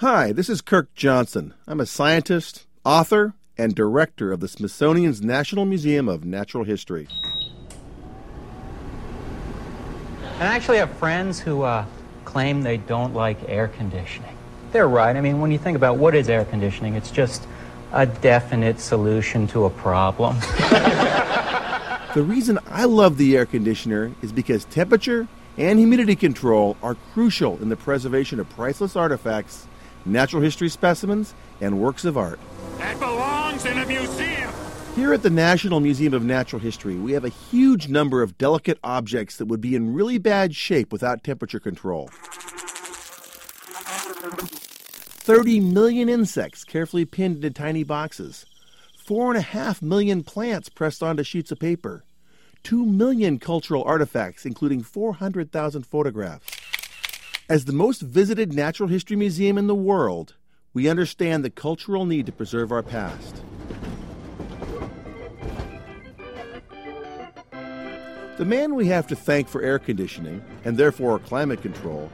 Hi, this is Kirk Johnson. I'm a scientist, author, and director of the Smithsonian's National Museum of Natural History. And I actually have friends who uh, claim they don't like air conditioning. They're right. I mean, when you think about what is air conditioning, it's just a definite solution to a problem. the reason I love the air conditioner is because temperature and humidity control are crucial in the preservation of priceless artifacts, natural history specimens, and works of art. That belongs in a museum. Here at the National Museum of Natural History, we have a huge number of delicate objects that would be in really bad shape without temperature control. 30 million insects carefully pinned into tiny boxes, 4.5 million plants pressed onto sheets of paper, 2 million cultural artifacts, including 400,000 photographs. As the most visited natural history museum in the world, we understand the cultural need to preserve our past. The man we have to thank for air conditioning, and therefore climate control,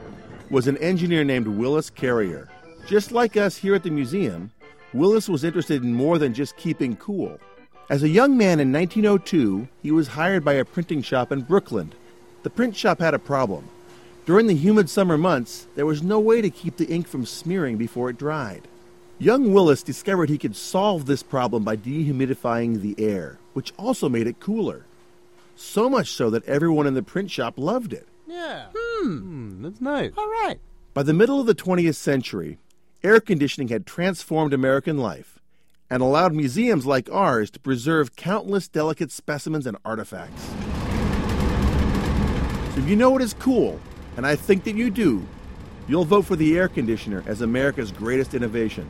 was an engineer named Willis Carrier. Just like us here at the museum, Willis was interested in more than just keeping cool. As a young man in 1902, he was hired by a printing shop in Brooklyn. The print shop had a problem. During the humid summer months, there was no way to keep the ink from smearing before it dried. Young Willis discovered he could solve this problem by dehumidifying the air, which also made it cooler. So much so that everyone in the print shop loved it. Yeah. Hmm. That's nice. All right. By the middle of the 20th century, air conditioning had transformed American life and allowed museums like ours to preserve countless delicate specimens and artifacts. So if you know what is cool, and I think that you do, you'll vote for the air conditioner as America's greatest innovation.